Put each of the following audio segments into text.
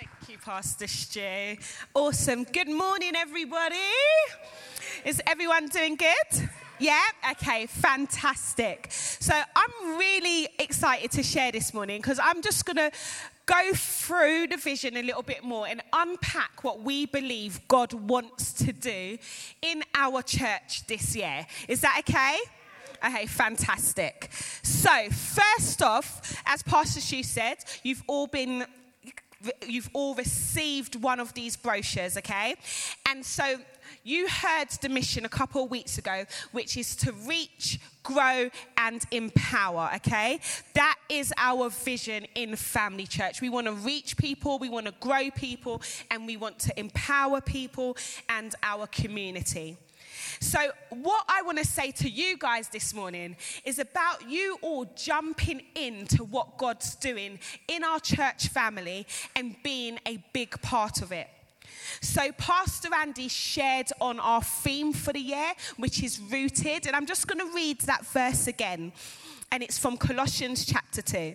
Thank you, Pastor Stu. Awesome. Good morning, everybody. Is everyone doing good? Yeah? Okay, fantastic. So I'm really excited to share this morning because I'm just going to go through the vision a little bit more and unpack what we believe God wants to do in our church this year. Is that okay? Okay, fantastic. So, first off, as Pastor Stu said, you've all been you've all received one of these brochures, okay? And so you heard the mission a couple of weeks ago, which is to reach, grow, and empower, okay? That is our vision in Family Church. We want to reach people, we want to grow people, and we want to empower people and our community. So, what I want to say to you guys this morning is about you all jumping into what God's doing in our church family and being a big part of it. So, Pastor Andy shared on our theme for the year, which is rooted. And I'm just going to read that verse again. And it's from Colossians chapter 2.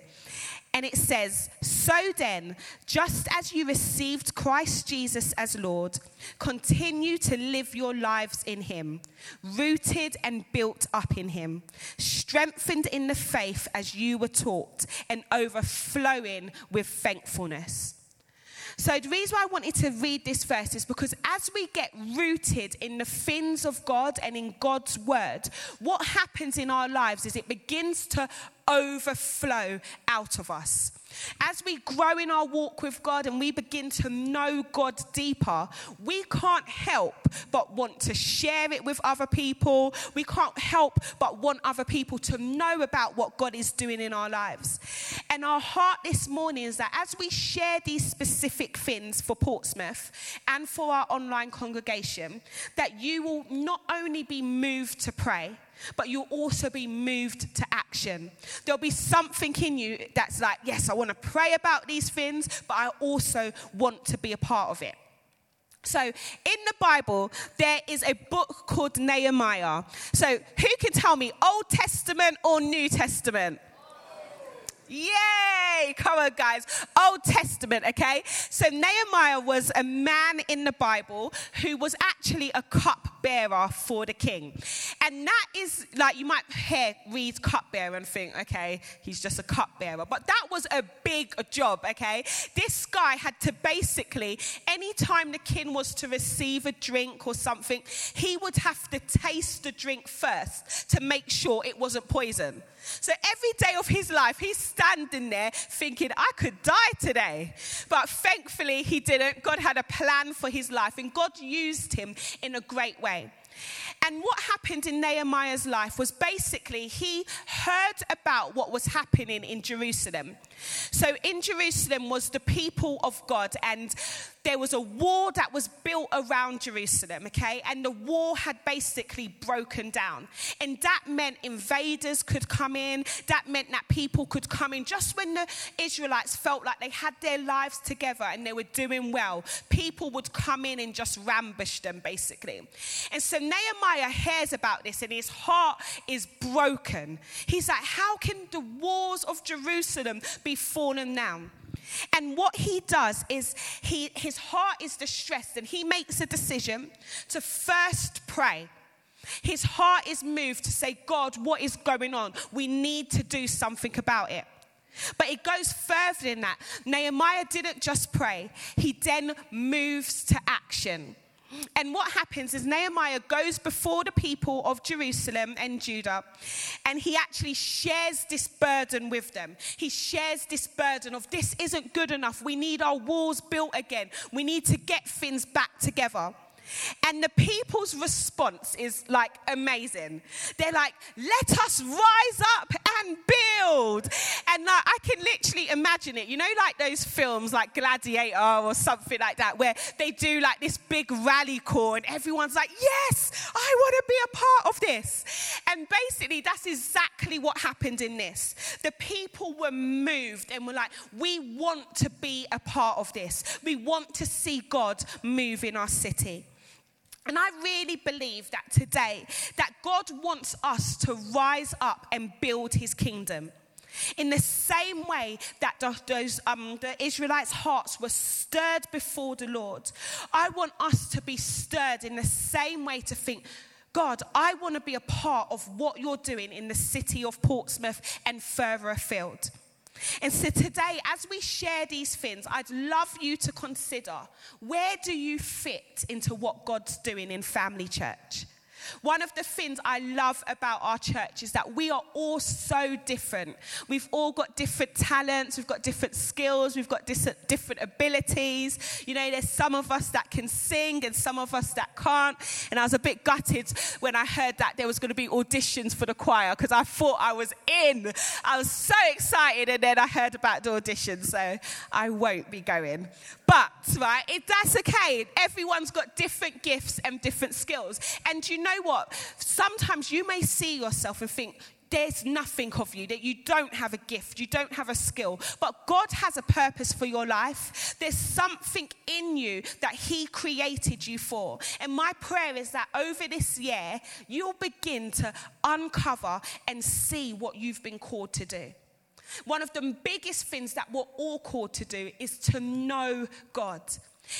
And it says, So then, just as you received Christ Jesus as Lord, continue to live your lives in Him, rooted and built up in Him, strengthened in the faith as you were taught, and overflowing with thankfulness. So, the reason why I wanted to read this verse is because as we get rooted in the things of God and in God's word, what happens in our lives is it begins to overflow out of us. As we grow in our walk with God and we begin to know God deeper, we can't help but want to share it with other people. We can't help but want other people to know about what God is doing in our lives. And our heart this morning is that as we share these specific things for Portsmouth and for our online congregation, that you will not only be moved to pray, but you'll also be moved to action. There'll be something in you that's like, yes, I want to pray about these things, but I also want to be a part of it. So, in the Bible, there is a book called Nehemiah. So, who can tell me, Old Testament or New Testament? Yay! Come on, guys. Old Testament, okay? So Nehemiah was a man in the Bible who was actually a cup bearer for the king. And that is like you might hear read cup bearer and think, okay, he's just a cup bearer. But that was a big job, okay? This guy had to basically, anytime the king was to receive a drink or something, he would have to taste the drink first to make sure it wasn't poison. So every day of his life, he's standing there thinking, I could die today. But thankfully, he didn't. God had a plan for his life, and God used him in a great way. And what happened in Nehemiah's life was basically he heard about what was happening in Jerusalem. So in Jerusalem was the people of God, and there was a wall that was built around Jerusalem, okay? And the wall had basically broken down. And that meant invaders could come in, that meant that people could come in. Just when the Israelites felt like they had their lives together and they were doing well, people would come in and just rambush them, basically. And so Nehemiah hears about this and his heart is broken. He's like, How can the walls of Jerusalem be fallen down? And what he does is he, his heart is distressed and he makes a decision to first pray. His heart is moved to say, God, what is going on? We need to do something about it. But it goes further than that. Nehemiah didn't just pray, he then moves to action. And what happens is Nehemiah goes before the people of Jerusalem and Judah, and he actually shares this burden with them. He shares this burden of this isn't good enough. We need our walls built again. We need to get things back together. And the people's response is like amazing. They're like, let us rise up and build. And like, I can literally imagine it. You know, like those films like Gladiator or something like that, where they do like this big rally call and everyone's like, yes, I want to be a part of this. And basically, that's exactly what happened in this. The people were moved and were like, we want to be a part of this. We want to see God move in our city. And I really believe that today that God wants us to rise up and build his kingdom. In the same way that those, um, the Israelites' hearts were stirred before the Lord, I want us to be stirred in the same way to think, God, I want to be a part of what you're doing in the city of Portsmouth and further afield. And so today, as we share these things, I'd love you to consider where do you fit into what God's doing in family church? One of the things I love about our church is that we are all so different. We've all got different talents, we've got different skills, we've got different abilities. You know, there's some of us that can sing and some of us that can't. And I was a bit gutted when I heard that there was going to be auditions for the choir because I thought I was in. I was so excited, and then I heard about the audition, so I won't be going. But, right, it, that's okay. Everyone's got different gifts and different skills. And you know, know what? Sometimes you may see yourself and think, there's nothing of you, that you don't have a gift, you don't have a skill, but God has a purpose for your life. There's something in you that He created you for. And my prayer is that over this year, you'll begin to uncover and see what you've been called to do. One of the biggest things that we're all called to do is to know God.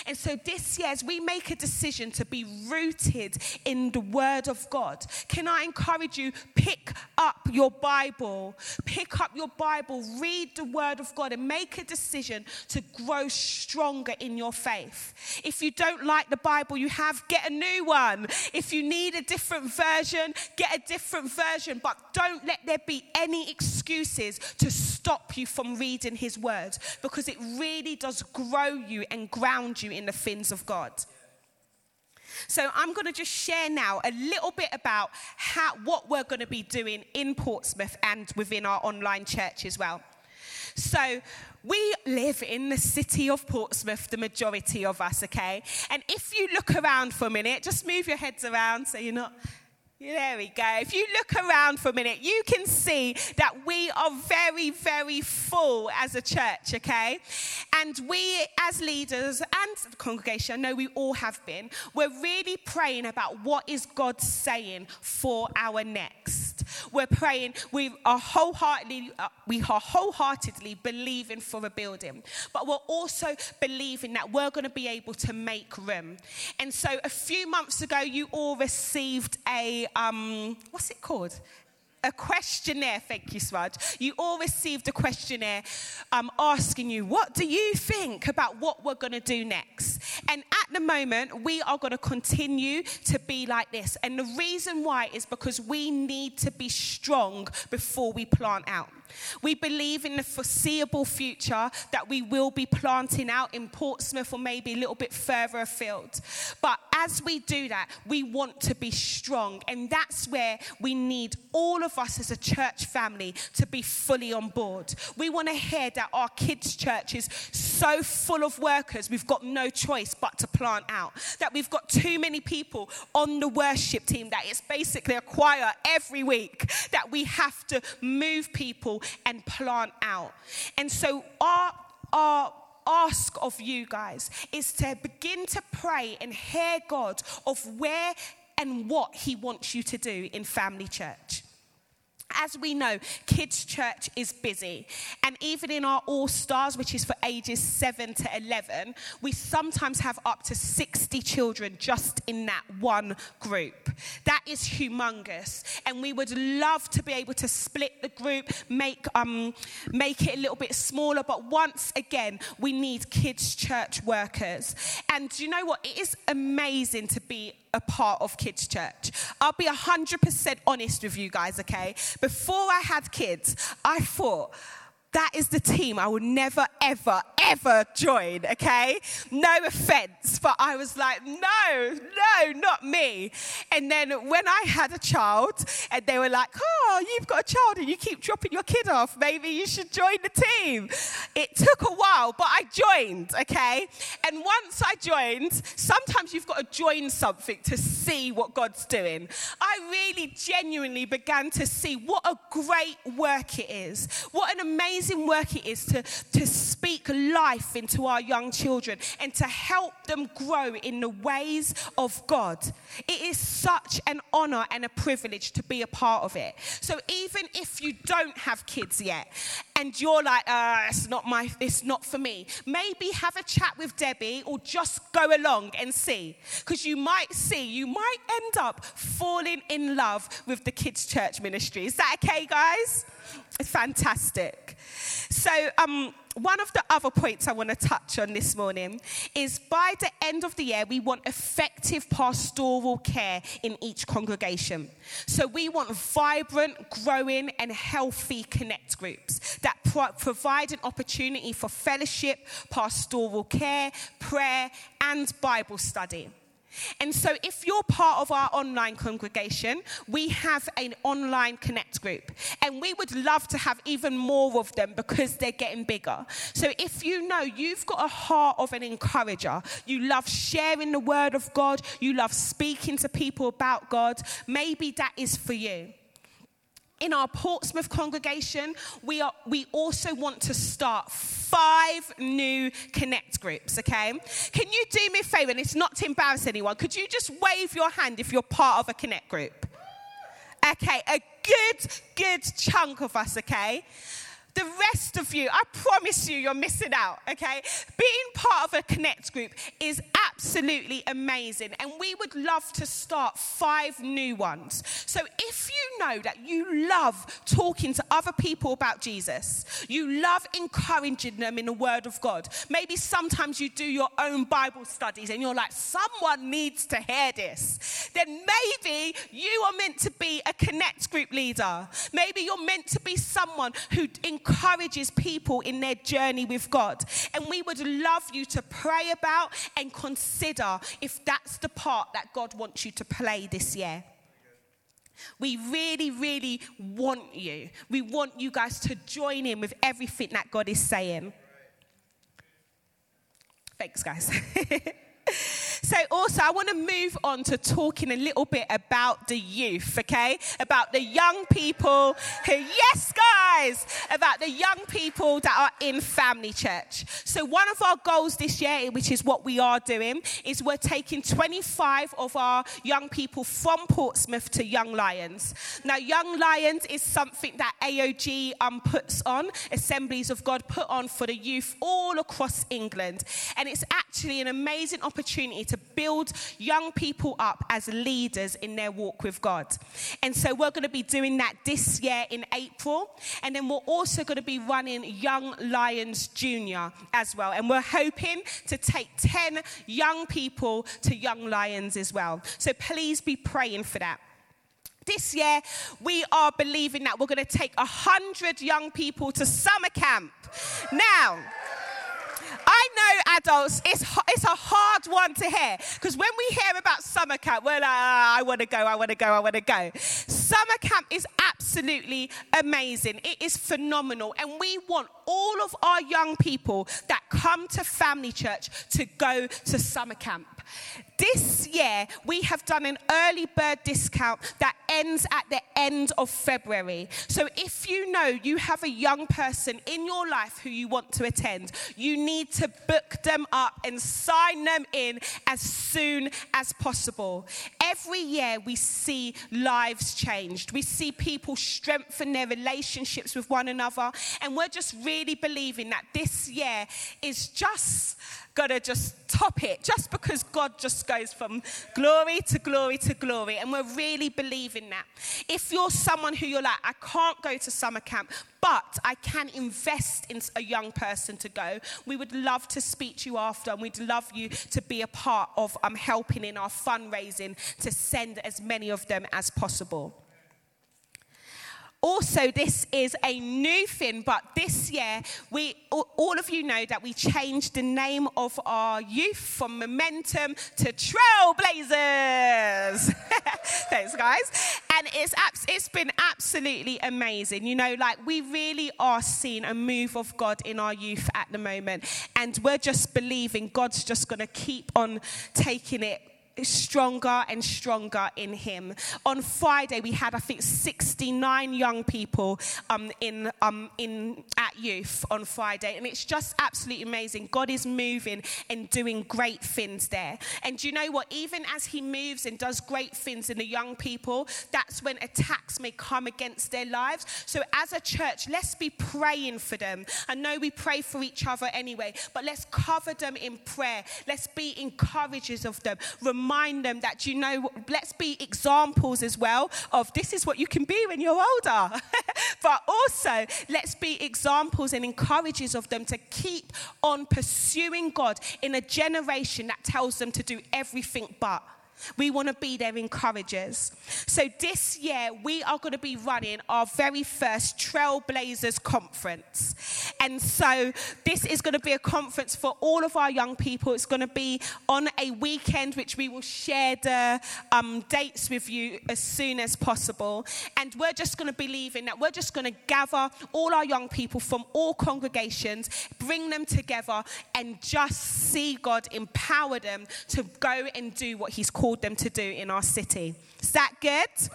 And so this year, as we make a decision to be rooted in the Word of God, can I encourage you, pick up your Bible, pick up your Bible, read the Word of God, and make a decision to grow stronger in your faith. If you don't like the Bible you have, get a new one. If you need a different version, get a different version. But don't let there be any excuses to stop you from reading His Word because it really does grow you and ground you in the things of God. So I'm going to just share now a little bit about how, what we're going to be doing in Portsmouth and within our online church as well. So we live in the city of Portsmouth, the majority of us, okay? And if you look around for a minute, just move your heads around so you're not there we go. If you look around for a minute, you can see that we are very, very full as a church, okay? And we, as leaders and congregation, I know we all have been, we're really praying about what is God saying for our next. We're praying, we are wholeheartedly, uh, we are wholeheartedly believing for a building, but we're also believing that we're going to be able to make room. And so a few months ago, you all received a um, what's it called? A questionnaire. Thank you, Swaj. You all received a questionnaire um, asking you, what do you think about what we're going to do next? And at the moment, we are going to continue to be like this. And the reason why is because we need to be strong before we plant out. We believe in the foreseeable future that we will be planting out in Portsmouth or maybe a little bit further afield. But as we do that, we want to be strong. And that's where we need all of us as a church family to be fully on board. We want to hear that our kids' church is so full of workers, we've got no choice but to plant out. That we've got too many people on the worship team, that it's basically a choir every week, that we have to move people and plant out. And so, our, our ask of you guys is to begin to pray and hear God of where and what He wants you to do in family church as we know, kids' church is busy. And even in our All Stars, which is for ages 7 to 11, we sometimes have up to 60 children just in that one group. That is humongous. And we would love to be able to split the group, make, um, make it a little bit smaller. But once again, we need kids' church workers. And do you know what? It is amazing to be a part of kids' church. I'll be 100% honest with you guys, okay? Before I had kids, I thought, that is the team I would never, ever, ever join, okay? No offense, but I was like, no, no, not me. And then when I had a child, and they were like, oh, you've got a child and you keep dropping your kid off, maybe you should join the team. It took a while, but I joined, okay? And once I joined, sometimes you've got to join something to see what God's doing. I really genuinely began to see what a great work it is, what an amazing work it is to, to speak into our young children and to help them grow in the ways of God. It is such an honor and a privilege to be a part of it. So even if you don't have kids yet and you're like, uh, it's not my, it's not for me, maybe have a chat with Debbie or just go along and see. Because you might see, you might end up falling in love with the kids' church ministry. Is that okay, guys? It's fantastic. So, um, one of the other points I want to touch on this morning is by the end of the year, we want effective pastoral care in each congregation. So we want vibrant, growing, and healthy connect groups that pro- provide an opportunity for fellowship, pastoral care, prayer, and Bible study. And so, if you're part of our online congregation, we have an online connect group. And we would love to have even more of them because they're getting bigger. So, if you know you've got a heart of an encourager, you love sharing the word of God, you love speaking to people about God, maybe that is for you in our Portsmouth congregation, we, are, we also want to start five new connect groups, okay? Can you do me a favor, and it's not to embarrass anyone, could you just wave your hand if you're part of a connect group? Okay, a good, good chunk of us, okay? The rest of you, I promise you, you're missing out, okay? Being part of a Connect group is absolutely amazing, and we would love to start five new ones. So if you know that you love talking to other people about Jesus, you love encouraging them in the Word of God, maybe sometimes you do your own Bible studies and you're like, someone needs to hear this, then maybe you are meant to be a Connect group leader. Maybe you're meant to be someone who encourages people in their journey with God. And we would love you to pray about and consider if that's the part that God wants you to play this year. We really, really want you. We want you guys to join in with everything that God is saying. Thanks, guys. So, also, I want to move on to talking a little bit about the youth, okay? About the young people who, yes, guys, about the young people that are in family church. So, one of our goals this year, which is what we are doing, is we're taking 25 of our young people from Portsmouth to Young Lions. Now, Young Lions is something that AOG um, puts on, Assemblies of God put on for the youth all across England. And it's actually an amazing opportunity to to build young people up as leaders in their walk with God. And so we're going to be doing that this year in April. And then we're also going to be running Young Lions Junior as well. And we're hoping to take 10 young people to Young Lions as well. So please be praying for that. This year, we are believing that we're going to take 100 young people to summer camp. Now, I know adults, it's, it's a hard one to hear because when we hear about summer camp, we're like, oh, I want to go, I want to go, I want to go. Summer camp is absolutely amazing. It is phenomenal. And we want all of our young people that come to family church to go to summer camp. This year, we have done an early bird discount that ends at the end of February. So if you know you have a young person in your life who you want to attend, you need to book them up and sign them in as soon as possible. Every year, we see lives changed. We see people strengthen their relationships with one another. And we're just really believing that this year is just going to just top it just because God just goes from glory to glory to glory. And we're really believing that. If you're someone who you're like, I can't go to summer camp, but I can invest in a young person to go, we would love to speak to you after and we'd love you to be a part of um, helping in our fundraising to send as many of them as possible. Also, this is a new thing, but this year, we, all of you know that we changed the name of our youth from Momentum to Trailblazers. Thanks, guys. And it's, it's been absolutely amazing. You know, like we really are seeing a move of God in our youth at the moment. And we're just believing God's just going to keep on taking it stronger and stronger in him. On Friday, we had, I think, 69 young people um, in, um, in, at youth on Friday, and it's just absolutely amazing. God is moving and doing great things there. And you know what? Even as He moves and does great things in the young people, that's when attacks may come against their lives. So, as a church, let's be praying for them. I know we pray for each other anyway, but let's cover them in prayer. Let's be encouragers of them. Remind them that, you know, let's be examples as well of this is what you can be when you're older. but also, let's be examples and encouragers of them to keep on pursuing God in a generation that tells them to do everything but. We want to be their encouragers. So this year, we are going to be running our very first Trailblazers conference. And so this is going to be a conference for all of our young people. It's going to be on a weekend, which we will share the um, dates with you as soon as possible. And we're just going to believe in that. We're just going to gather all our young people from all congregations, bring them together, and just see God empower them to go and do what He's called called them to do in our city. Is that good?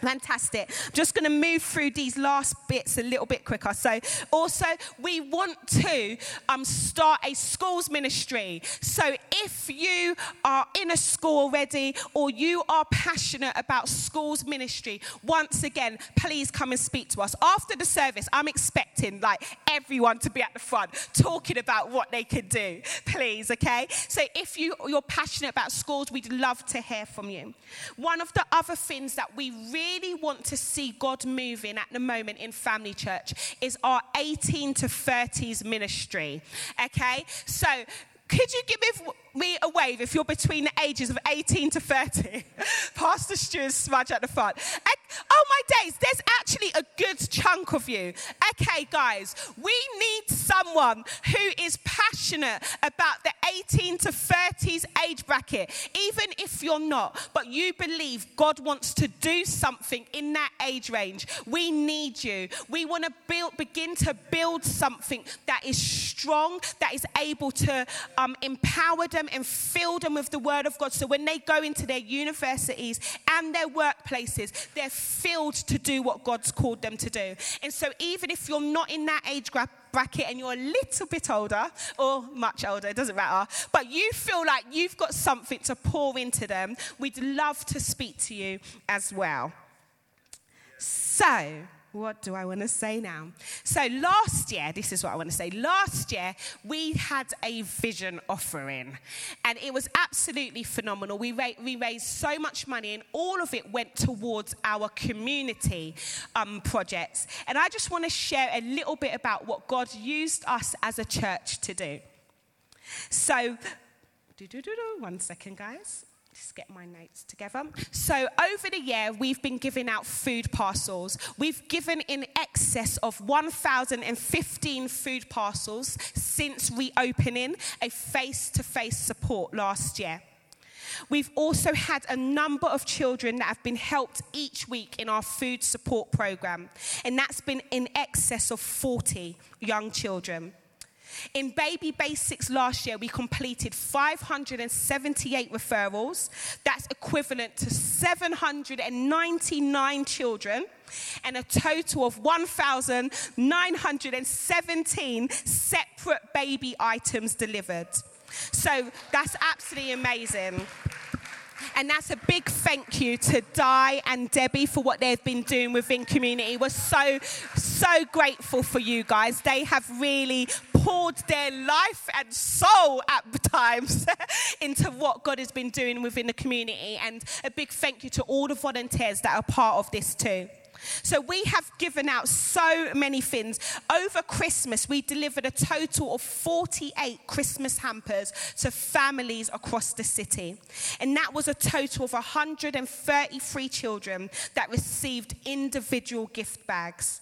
Fantastic. I'm just going to move through these last bits a little bit quicker. So, also, we want to um, start a schools ministry. So, if you are in a school already or you are passionate about schools ministry, once again, please come and speak to us. After the service, I'm expecting like everyone to be at the front talking about what they can do. Please, okay? So, if you, you're passionate about schools, we'd love to hear from you. One of the other things that we really really want to see God moving at the moment in Family Church is our 18 to 30s ministry. Okay? So, could you give me a wave if you're between the ages of 18 to 30? Pastor Stuart's smudge at the front. Oh my days, there's actually a good chunk of you. Okay, guys, we need someone who is passionate about the 18 to 30s age bracket, even if you're not, but you believe God wants to do something in that age range. We need you. We want to build, begin to build something that is strong, that is able to um, empower them and fill them with the word of God. So when they go into their universities and their workplaces, they're filled to do what God's called them to do. And so, even if you're not in that age bracket and you're a little bit older or much older, it doesn't matter, but you feel like you've got something to pour into them, we'd love to speak to you as well. So, what do I want to say now? So, last year, this is what I want to say. Last year, we had a vision offering, and it was absolutely phenomenal. We, ra- we raised so much money, and all of it went towards our community um, projects. And I just want to share a little bit about what God used us as a church to do. So, one second, guys just get my notes together. So, over the year, we've been giving out food parcels. We've given in excess of 1,015 food parcels since reopening a face to face support last year. We've also had a number of children that have been helped each week in our food support program, and that's been in excess of 40 young children. In Baby Basics last year, we completed 578 referrals. That's equivalent to 799 children and a total of 1,917 separate baby items delivered. So that's absolutely amazing. And that's a big thank you to Di and Debbie for what they've been doing within community. We're so, so grateful for you guys. They have really poured their life and soul at times into what God has been doing within the community. And a big thank you to all the volunteers that are part of this too. So we have given out so many things. Over Christmas, we delivered a total of 48 Christmas hampers to families across the city. And that was a total of 133 children that received individual gift bags.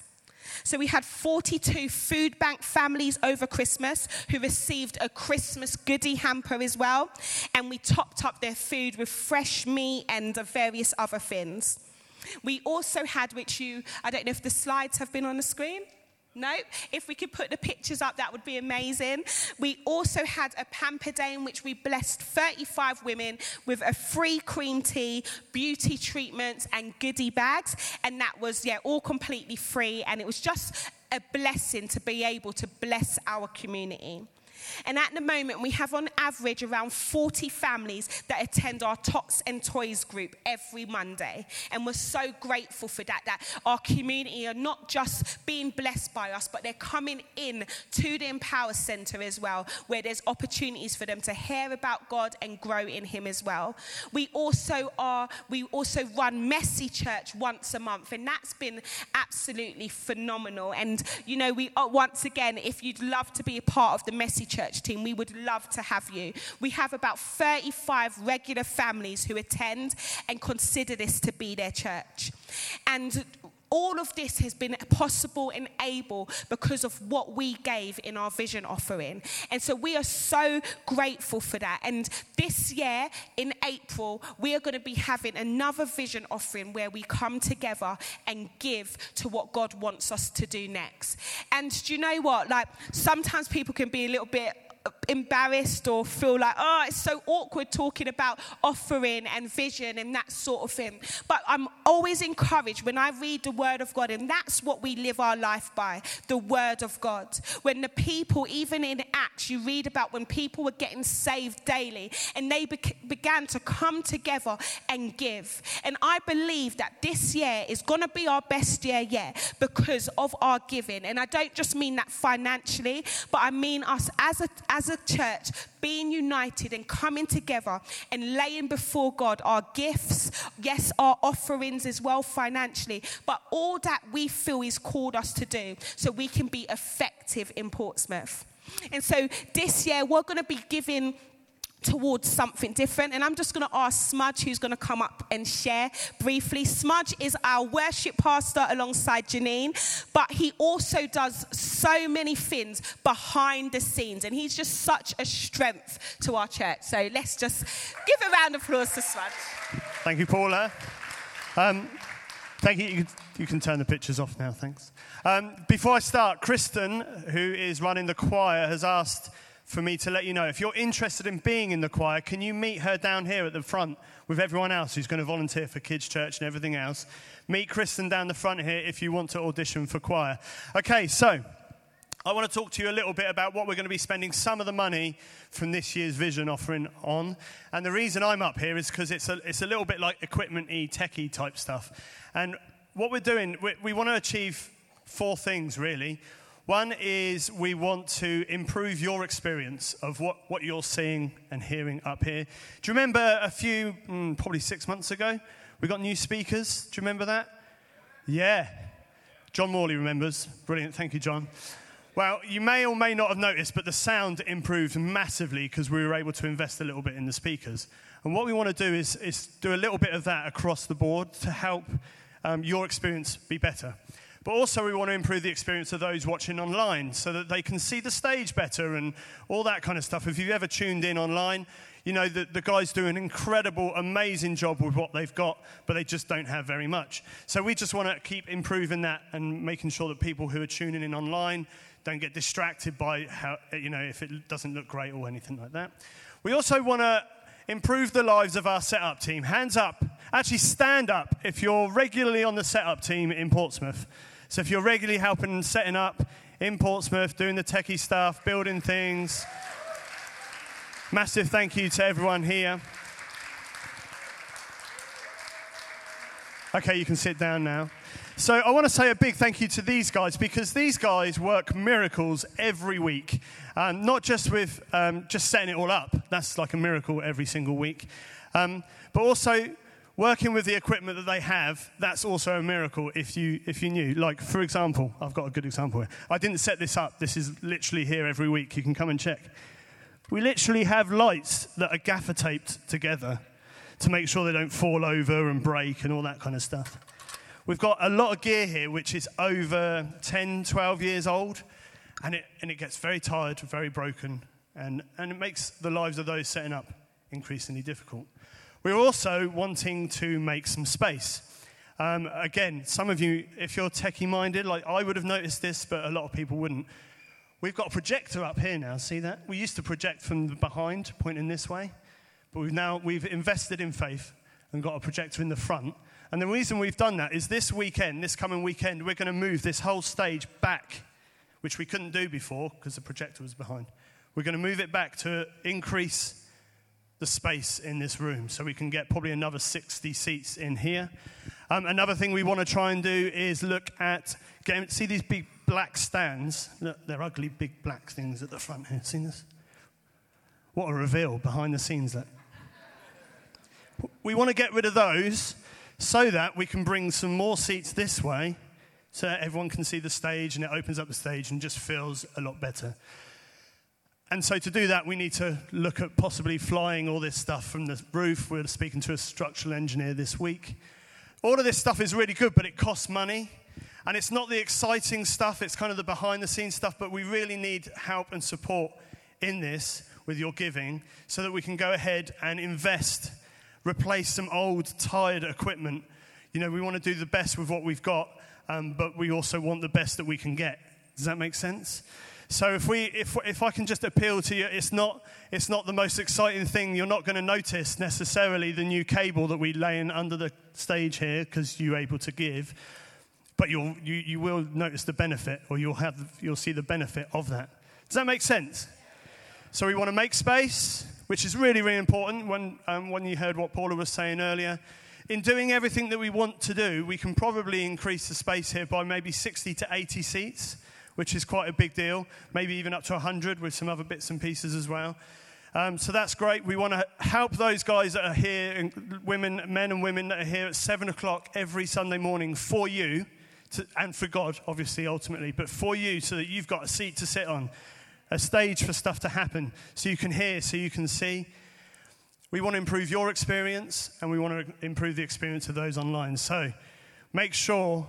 So we had 42 food bank families over Christmas who received a Christmas goodie hamper as well. And we topped up their food with fresh meat and various other things. We also had, which you, I don't know if the slides have been on the screen. No? If we could put the pictures up, that would be amazing. We also had a pamper day in which we blessed 35 women with a free cream tea, beauty treatments, and goodie bags. And that was, yeah, all completely free. And it was just a blessing to be able to bless our community. And at the moment, we have on average around 40 families that attend our Tots and Toys group every Monday. And we're so grateful for that, that our community are not just being blessed by us, but they're coming in to the Empower Centre as well, where there's opportunities for them to hear about God and grow in Him as well. We also are, we also run Messy Church once a month, and that's been absolutely phenomenal. And, you know, we, uh, once again, if you'd love to be a part of the Messy church team, we would love to have you. We have about 35 regular families who attend and consider this to be their church. And all of this has been possible and able because of what we gave in our vision offering. And so we are so grateful for that. And this year in April, we are going to be having another vision offering where we come together and give to what God wants us to do next. And do you know what? Like sometimes people can be a little bit embarrassed or feel like, oh, it's so awkward talking about offering and vision and that sort of thing. But I'm always encouraged when I read the Word of God, and that's what we live our life by the Word of God. When the people, even in Acts, you read about when people were getting saved daily and they be- began to come together and give. And I believe that this year is going to be our best year yet because of our giving. And I don't just mean that financially, but I mean us as a, as a church, being united and coming together and laying before God our gifts, yes, our offerings as well financially, but all that we feel He's called us to do so we can be effective in Portsmouth. And so this year, we're going to be giving towards something different. And I'm just going to ask Smudge, who's going to come up and share briefly. Smudge is our worship pastor alongside Janine, but he also does so many things behind the scenes. And he's just such a strength to our church. So let's just give a round of applause to Smudge. Thank you, Paula. Um, thank you. You can, turn the pictures off now, thanks. Um, before I start, Kristen, who is running the choir, has asked for me to let you know. If you're interested in being in the choir, can you meet her down here at the front with everyone else who's going to volunteer for Kids Church and everything else? Meet Kristen down the front here if you want to audition for choir. Okay, so I want to talk to you a little bit about what we're going to be spending some of the money from this year's vision offering on. And the reason I'm up here is because it's a, it's a little bit like equipment y, techie type stuff. And what we're doing, we, we want to achieve four things really. One is we want to improve your experience of what, what you're seeing and hearing up here. Do you remember a few, mm, probably six months ago, we got new speakers? Do you remember that? Yeah. John Morley remembers. Brilliant. Thank you, John. Well, you may or may not have noticed, but the sound improved massively because we were able to invest a little bit in the speakers. And what we want to do is, is do a little bit of that across the board to help um, your experience be better. But also, we want to improve the experience of those watching online so that they can see the stage better and all that kind of stuff. If you've ever tuned in online, you know that the guys do an incredible, amazing job with what they've got, but they just don't have very much. So we just want to keep improving that and making sure that people who are tuning in online don't get distracted by how, you know, if it doesn't look great or anything like that. We also want to improve the lives of our setup team. Hands up. Actually, stand up if you're regularly on the setup team in Portsmouth. So if you're regularly helping setting up in Portsmouth, doing the techie stuff, building things, massive thank you to everyone here. Okay, you can sit down now. So I want to say a big thank you to these guys because these guys work miracles every week. Um, not just with um, just setting it all up, that's like a miracle every single week, um, but also working with the equipment that they have, that's also a miracle if you, if you knew. Like, for example, I've got a good example here. I didn't set this up. This is literally here every week. You can come and check. We literally have lights that are gaffer taped together to make sure they don't fall over and break and all that kind of stuff. We've got a lot of gear here which is over 10, 12 years old, and it, and it gets very tired, very broken, and, and it makes the lives of those setting up increasingly difficult. We're also wanting to make some space. Um, again, some of you, if you're techie minded, like I would have noticed this, but a lot of people wouldn't. We've got a projector up here now. See that? We used to project from behind, pointing this way, but we've now we've invested in faith and got a projector in the front. And the reason we've done that is this weekend, this coming weekend, we're going to move this whole stage back, which we couldn't do before because the projector was behind. We're going to move it back to increase the space in this room so we can get probably another 60 seats in here. Um, another thing we want to try and do is look at getting, see these big black stands? Look, they're ugly big black things at the front here. See this? What a reveal behind the scenes. That we want to get rid of those so that we can bring some more seats this way so everyone can see the stage and it opens up the stage and just feels a lot better. And so to do that, we need to look at possibly flying all this stuff from the roof. We're speaking to a structural engineer this week. All of this stuff is really good, but it costs money. And it's not the exciting stuff, it's kind of the behind the scenes stuff, but we really need help and support in this with your giving so that we can go ahead and invest replace some old, tired equipment. You know, we want to do the best with what we've got, um, but we also want the best that we can get. Does that make sense? So if, we, if, if I can just appeal to you, it's not, it's not the most exciting thing. You're not going to notice necessarily the new cable that we lay in under the stage here because you're able to give. But you'll, you, you will notice the benefit or you'll, have, you'll see the benefit of that. Does that make sense? So we want to make space which is really, really important when, um, when you heard what Paula was saying earlier. In doing everything that we want to do, we can probably increase the space here by maybe 60 to 80 seats, which is quite a big deal, maybe even up to 100 with some other bits and pieces as well. Um, so that's great. We want to help those guys that are here, and women, men and women that are here at 7 o'clock every Sunday morning for you, to, and for God, obviously, ultimately, but for you so that you've got a seat to sit on a stage for stuff to happen so you can hear, so you can see. We want to improve your experience and we want to improve the experience of those online. So make sure,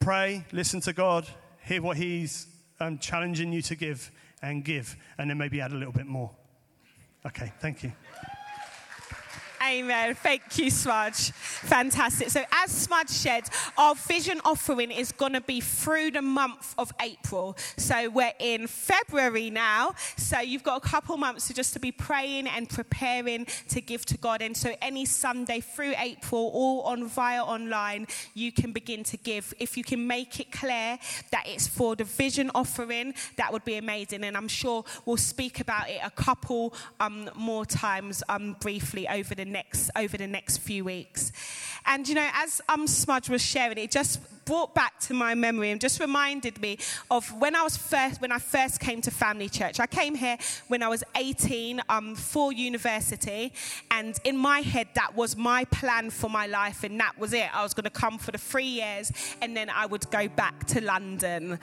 pray, listen to God, hear what He's um, challenging you to give, and give, and then maybe add a little bit more. Okay, thank you. Amen. Thank you, Smudge. Fantastic. So, as Smudge said, our vision offering is going to be through the month of April. So, we're in February now. So, you've got a couple months to just to be praying and preparing to give to God. And so, any Sunday through April, all on via online, you can begin to give. If you can make it clear that it's for the vision offering, that would be amazing. And I'm sure we'll speak about it a couple um, more times um, briefly over the next over the next few weeks. And you know, as um, Smudge was sharing, it just brought back to my memory and just reminded me of when I was first when I first came to Family Church. I came here when I was 18 um, for university, and in my head that was my plan for my life, and that was it. I was going to come for the three years, and then I would go back to London.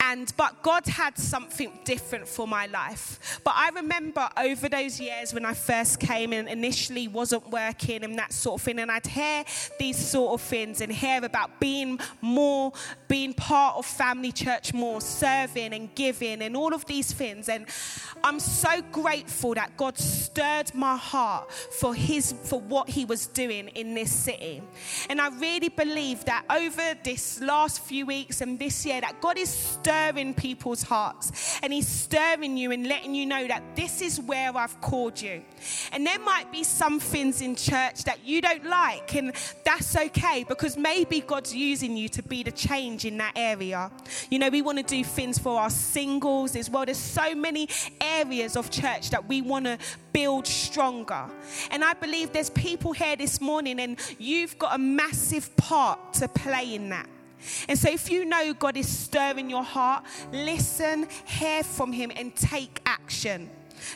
And but God had something different for my life. But I remember over those years when I first came and initially wasn't working and that sort of thing, and I'd hear these sort of things and hear about being more being part of family church, more serving and giving and all of these things. And I'm so grateful that God stirred my heart for his for what he was doing in this city. And I really believe that over this last few weeks and this year that God is stirring people's hearts and he's stirring you and letting you know that this is where I've called you. And there might be some in church that you don't like and that's okay because maybe God's using you to be the change in that area. You know, we want to do things for our singles as well. There's so many areas of church that we want to build stronger. And I believe there's people here this morning, and you've got a massive part to play in that. And so, if you know God is stirring your heart, listen, hear from Him, and take action.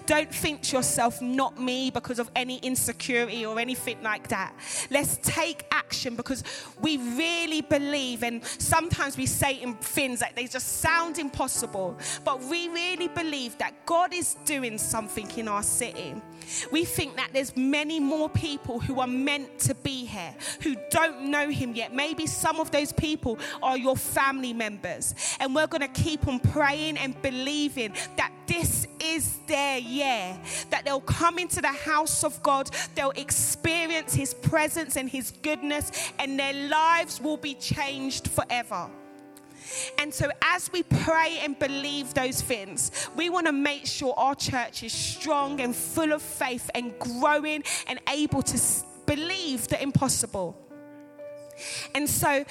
Don't think to yourself, not me, because of any insecurity or anything like that. Let's take action because we really believe, and sometimes we say in things that they just sound impossible, but we really believe that God is doing something in our city. We think that there's many more people who are meant to be here who don't know him yet. Maybe some of those people are your family members. And we're going to keep on praying and believing that this is their year, that they'll come into the house of God, they'll experience his presence and his goodness, and their lives will be changed forever. And so, as we pray and believe those things, we want to make sure our church is strong and full of faith and growing and able to believe the impossible. And so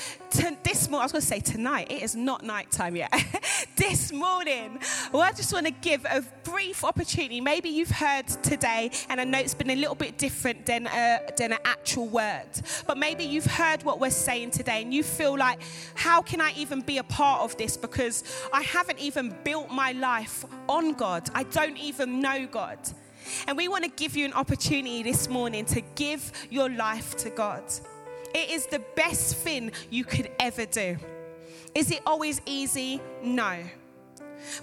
this morning, I was going to say tonight, it is not night time yet. this morning, well, I just want to give a brief opportunity. Maybe you've heard today, and I know it's been a little bit different than, a, than an actual word, but maybe you've heard what we're saying today and you feel like, how can I even be a part of this? Because I haven't even built my life on God, I don't even know God. And we want to give you an opportunity this morning to give your life to God. It is the best thing you could ever do. Is it always easy? No.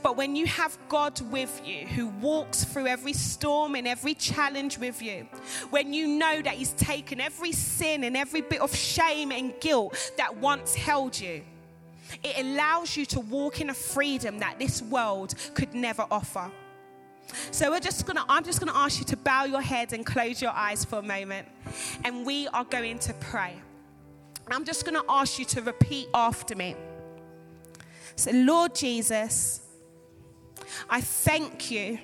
But when you have God with you, who walks through every storm and every challenge with you, when you know that He's taken every sin and every bit of shame and guilt that once held you, it allows you to walk in a freedom that this world could never offer. So we're just gonna, I'm just gonna ask you to bow your head and close your eyes for a moment. And we are going to pray. I'm just gonna ask you to repeat after me. So, Lord Jesus, I thank you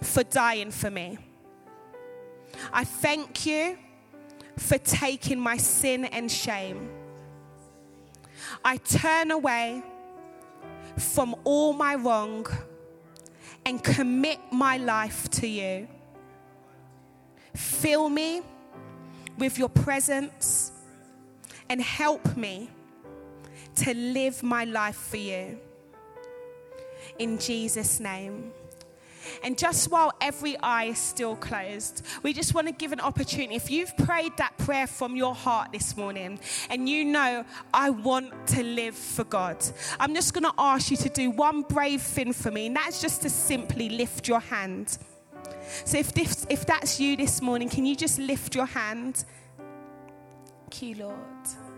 for dying for me. I thank you for taking my sin and shame. I turn away from all my wrong and commit my life to you. Fill me with your presence and help me to live my life for you. In Jesus' name. And just while every eye is still closed, we just want to give an opportunity. If you've prayed that prayer from your heart this morning and you know, I want to live for God, I'm just going to ask you to do one brave thing for me, and that's just to simply lift your hand. So if, this, if that's you this morning, can you just lift your hand? Thank you, Lord.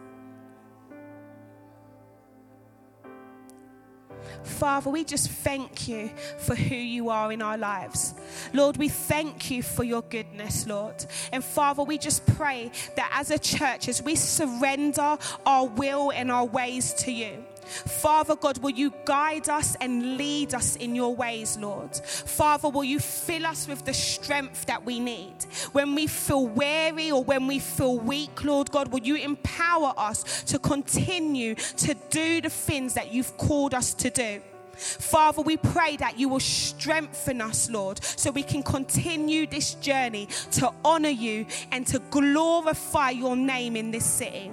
Father, we just thank you for who you are in our lives. Lord, we thank you for your goodness, Lord. And Father, we just pray that as a church, as we surrender our will and our ways to you, Father God, will you guide us and lead us in your ways, Lord? Father, will you fill us with the strength that we need? When we feel weary or when we feel weak, Lord God, will you empower us to continue to do the things that you've called us to do? Father, we pray that you will strengthen us, Lord, so we can continue this journey to honor you and to glorify your name in this city.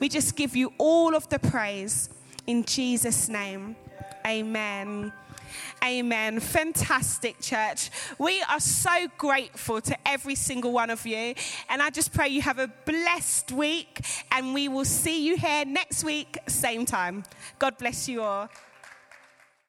We just give you all of the praise. In Jesus' name, amen. Amen. Fantastic, church. We are so grateful to every single one of you. And I just pray you have a blessed week. And we will see you here next week, same time. God bless you all.